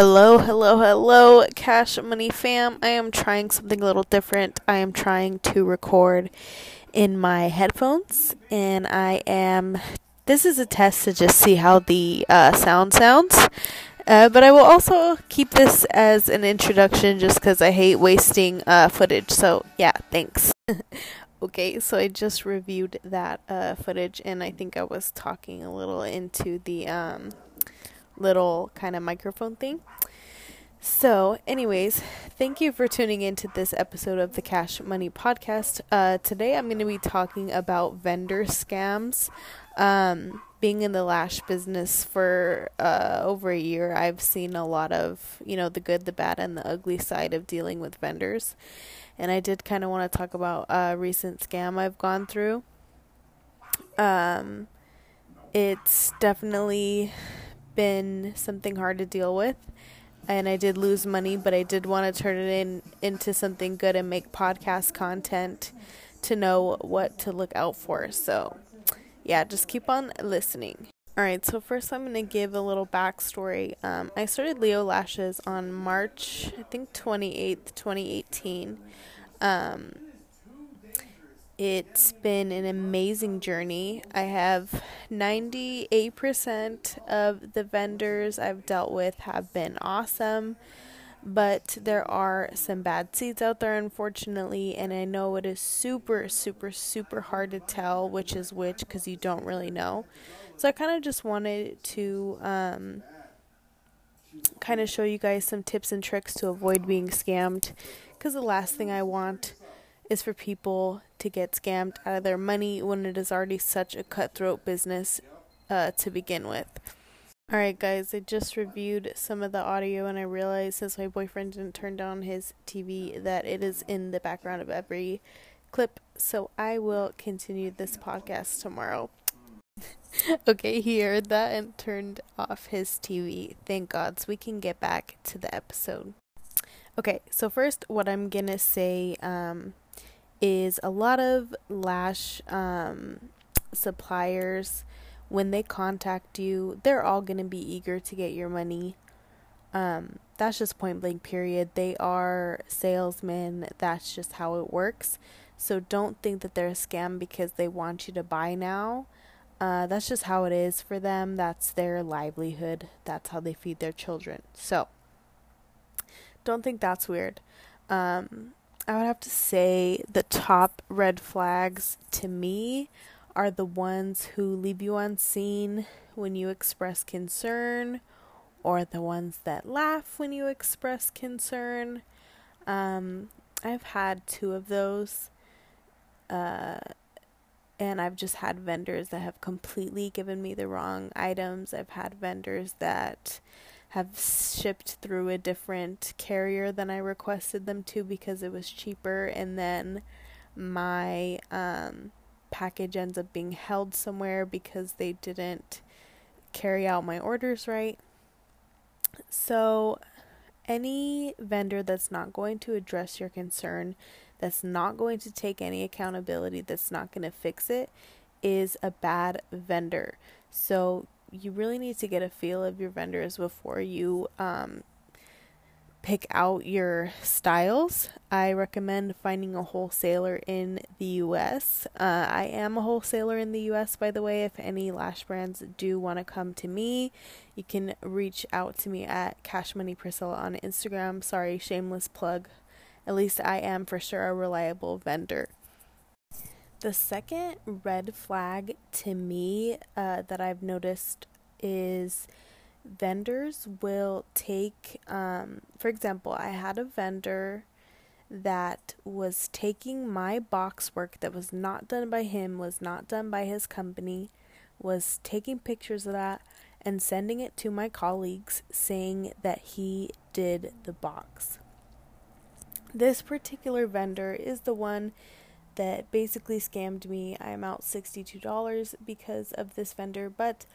Hello, hello, hello, Cash Money fam. I am trying something a little different. I am trying to record in my headphones, and I am. This is a test to just see how the uh, sound sounds. Uh, but I will also keep this as an introduction just because I hate wasting uh, footage. So, yeah, thanks. okay, so I just reviewed that uh, footage, and I think I was talking a little into the um, little kind of microphone thing. So, anyways, thank you for tuning into this episode of the Cash Money Podcast. Uh, today I'm going to be talking about vendor scams. Um, being in the lash business for uh, over a year, I've seen a lot of, you know, the good, the bad, and the ugly side of dealing with vendors. And I did kind of want to talk about a recent scam I've gone through. Um, it's definitely been something hard to deal with and I did lose money, but I did want to turn it in into something good and make podcast content to know what to look out for. So, yeah, just keep on listening. All right, so first I'm going to give a little backstory. Um, I started Leo Lashes on March, I think 28th, 2018. Um, it's been an amazing journey. I have 98% of the vendors I've dealt with have been awesome, but there are some bad seeds out there, unfortunately, and I know it is super, super, super hard to tell which is which because you don't really know. So I kind of just wanted to um, kind of show you guys some tips and tricks to avoid being scammed because the last thing I want is for people to get scammed out of their money when it is already such a cutthroat business uh, to begin with. Alright, guys, I just reviewed some of the audio and I realized since my boyfriend didn't turn down his TV that it is in the background of every clip, so I will continue this podcast tomorrow. okay, he heard that and turned off his TV. Thank God, so we can get back to the episode. Okay, so first, what I'm gonna say um, is a lot of lash um, suppliers when they contact you they're all going to be eager to get your money. Um, that's just point blank period. They are salesmen. That's just how it works. So don't think that they're a scam because they want you to buy now. Uh, that's just how it is for them. That's their livelihood. That's how they feed their children. So don't think that's weird. Um, I would have to say the top red flags to me are the ones who leave you on seen when you express concern or the ones that laugh when you express concern. Um, I've had two of those. Uh, and I've just had vendors that have completely given me the wrong items. I've had vendors that have shipped through a different carrier than I requested them to because it was cheaper, and then my um, package ends up being held somewhere because they didn't carry out my orders right. So, any vendor that's not going to address your concern, that's not going to take any accountability, that's not going to fix it, is a bad vendor. So, you really need to get a feel of your vendors before you um, pick out your styles. I recommend finding a wholesaler in the US. Uh, I am a wholesaler in the US, by the way. If any lash brands do want to come to me, you can reach out to me at Cash Money Priscilla on Instagram. Sorry, shameless plug. At least I am for sure a reliable vendor. The second red flag to me uh, that I've noticed is vendors will take, um, for example, I had a vendor that was taking my box work that was not done by him, was not done by his company, was taking pictures of that and sending it to my colleagues saying that he did the box. This particular vendor is the one that basically scammed me. I'm out $62 because of this vendor, but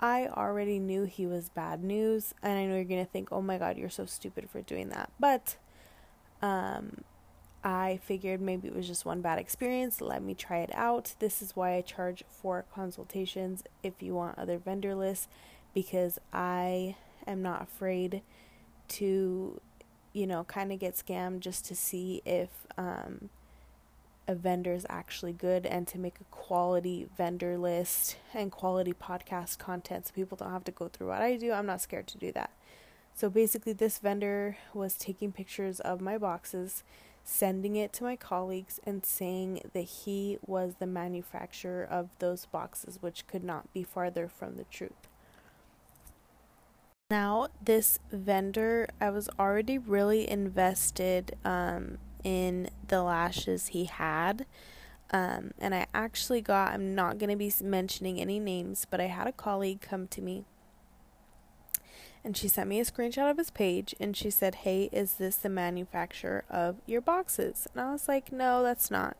I already knew he was bad news, and I know you're going to think, oh my god, you're so stupid for doing that. But um, I figured maybe it was just one bad experience. Let me try it out. This is why I charge for consultations if you want other vendor lists, because I am not afraid to, you know, kind of get scammed just to see if um, a vendor is actually good and to make a quality vendor list and quality podcast content so people don't have to go through what I do. I'm not scared to do that. So basically, this vendor was taking pictures of my boxes, sending it to my colleagues, and saying that he was the manufacturer of those boxes, which could not be farther from the truth. Now, this vendor, I was already really invested um, in the lashes he had. Um, and I actually got, I'm not going to be mentioning any names, but I had a colleague come to me and she sent me a screenshot of his page and she said, Hey, is this the manufacturer of your boxes? And I was like, No, that's not.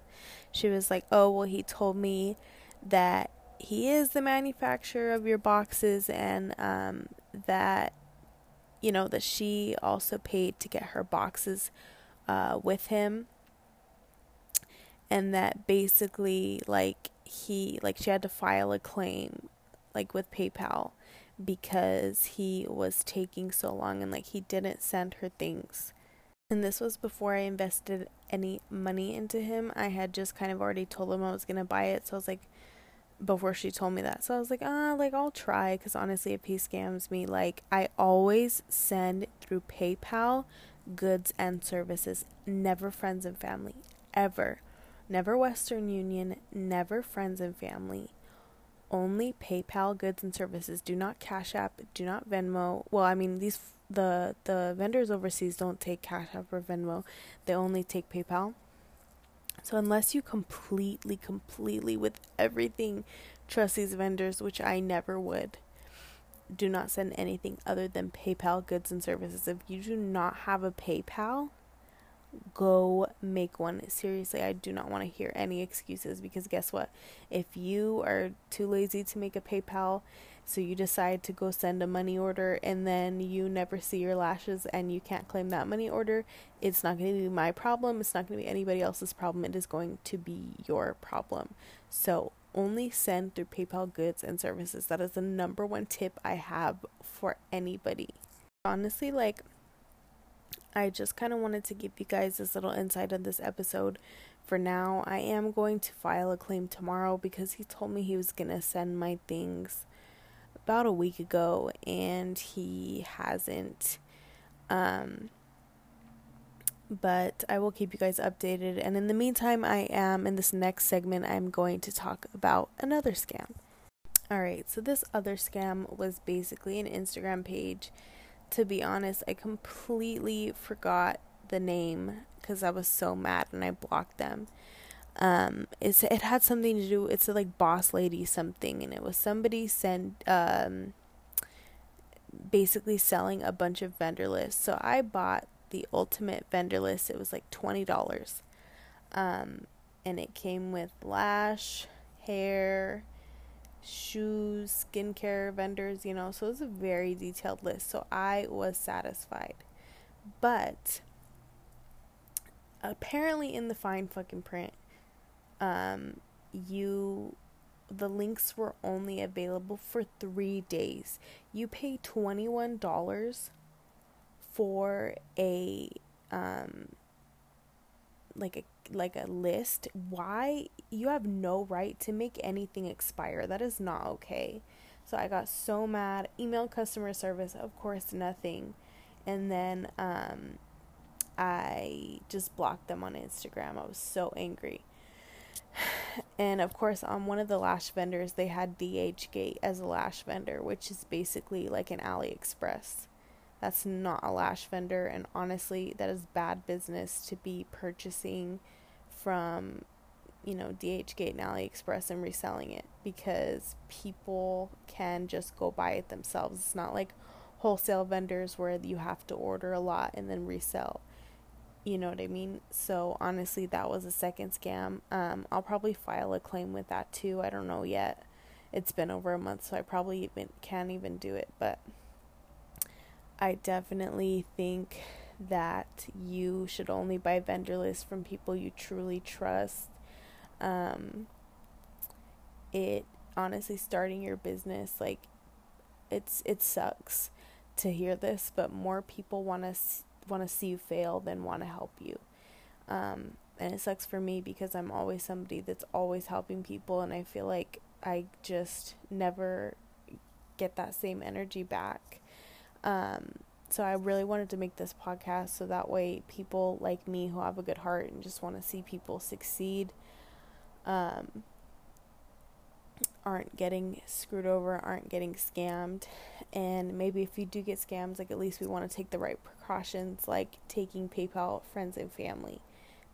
She was like, Oh, well, he told me that he is the manufacturer of your boxes and um, that, you know, that she also paid to get her boxes uh, with him. And that basically, like, he, like, she had to file a claim, like, with PayPal because he was taking so long and like he didn't send her things. And this was before I invested any money into him. I had just kind of already told him I was going to buy it. So I was like, before she told me that. So I was like, ah, like I'll try because honestly, if he scams me, like I always send through PayPal goods and services, never friends and family, ever. Never Western Union, never friends and family only PayPal goods and services. Do not Cash App. Do not Venmo. Well, I mean these the the vendors overseas don't take Cash App or Venmo. They only take PayPal. So unless you completely, completely with everything trust these vendors, which I never would, do not send anything other than PayPal goods and services. If you do not have a PayPal, go make one. Seriously, I do not want to hear any excuses because guess what? If you are too lazy to make a PayPal, so you decide to go send a money order and then you never see your lashes and you can't claim that money order, it's not going to be my problem. It's not going to be anybody else's problem. It is going to be your problem. So, only send through PayPal goods and services. That is the number one tip I have for anybody. Honestly, like I just kind of wanted to give you guys this little insight on this episode. For now, I am going to file a claim tomorrow because he told me he was going to send my things about a week ago and he hasn't. Um, but I will keep you guys updated. And in the meantime, I am in this next segment, I'm going to talk about another scam. Alright, so this other scam was basically an Instagram page to be honest, I completely forgot the name because I was so mad and I blocked them. Um, it's it had something to do. It's like boss lady something, and it was somebody sent um, basically selling a bunch of vendor lists. So I bought the ultimate vendor list. It was like twenty dollars, um, and it came with lash, hair, shoes, skincare vendors, you know. So it was a very detailed list. So I was satisfied. But apparently in the fine fucking print, um, you the links were only available for three days. You pay twenty one dollars for a um like a like a list, why you have no right to make anything expire. That is not okay. So I got so mad. Email customer service, of course, nothing. And then um, I just blocked them on Instagram. I was so angry. And of course, on one of the lash vendors, they had DHgate as a lash vendor, which is basically like an AliExpress. That's not a lash vendor, and honestly, that is bad business to be purchasing from you know DHgate and AliExpress and reselling it because people can just go buy it themselves. It's not like wholesale vendors where you have to order a lot and then resell. You know what I mean? So honestly, that was a second scam. Um, I'll probably file a claim with that too. I don't know yet. It's been over a month, so I probably even can't even do it. But I definitely think that you should only buy vendor lists from people you truly trust. Um, it honestly starting your business like it's it sucks to hear this, but more people want to want to see you fail than want to help you. Um, and it sucks for me because I'm always somebody that's always helping people, and I feel like I just never get that same energy back. Um, so I really wanted to make this podcast so that way people like me who have a good heart and just want to see people succeed um, aren't getting screwed over, aren't getting scammed. And maybe if you do get scammed, like at least we want to take the right precautions, like taking PayPal friends and family.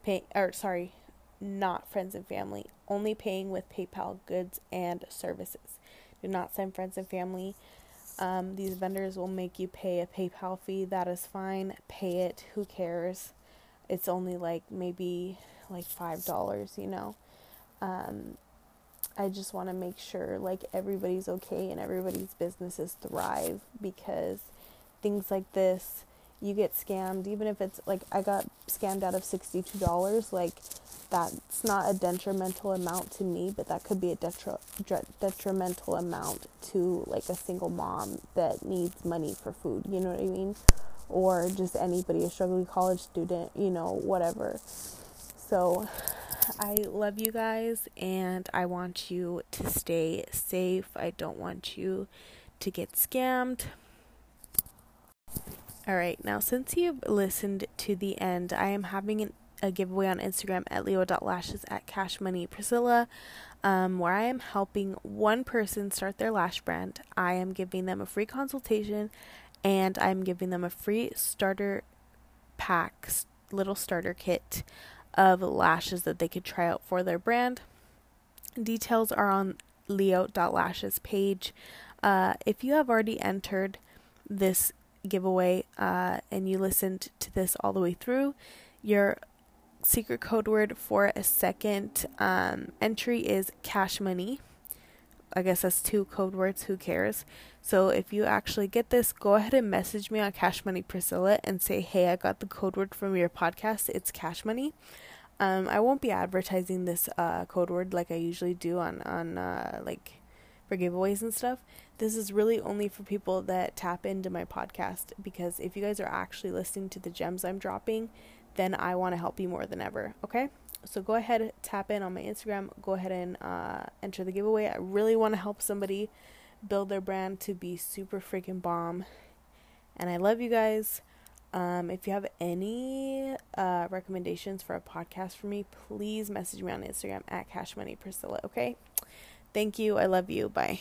Pay or sorry, not friends and family, only paying with PayPal goods and services. Do not send friends and family. Um, these vendors will make you pay a PayPal fee. That is fine. Pay it. Who cares? It's only like maybe like five dollars, you know. Um, I just want to make sure like everybody's okay and everybody's businesses thrive because things like this you get scammed even if it's like I got scammed out of $62 like that's not a detrimental amount to me but that could be a detri- detrimental amount to like a single mom that needs money for food you know what I mean or just anybody a struggling college student you know whatever so I love you guys and I want you to stay safe. I don't want you to get scammed. All right, now since you've listened to the end, I am having an, a giveaway on Instagram at leo.lashes at cashmoney priscilla um, where I am helping one person start their lash brand. I am giving them a free consultation and I'm giving them a free starter pack, little starter kit of lashes that they could try out for their brand. Details are on leo.lashes page. Uh, if you have already entered this giveaway uh, and you listened to this all the way through, your secret code word for a second um, entry is cash money. I guess that's two code words, who cares? So if you actually get this, go ahead and message me on Cash Money Priscilla and say, hey, I got the code word from your podcast. It's Cash Money. Um, I won't be advertising this uh, code word like I usually do on, on uh, like for giveaways and stuff. This is really only for people that tap into my podcast because if you guys are actually listening to the gems I'm dropping, then I want to help you more than ever, okay? So go ahead, tap in on my Instagram, go ahead and uh, enter the giveaway. I really want to help somebody build their brand to be super freaking bomb. And I love you guys. Um, if you have any uh, recommendations for a podcast for me, please message me on Instagram at Cash Money Priscilla, okay? Thank you. I love you. Bye.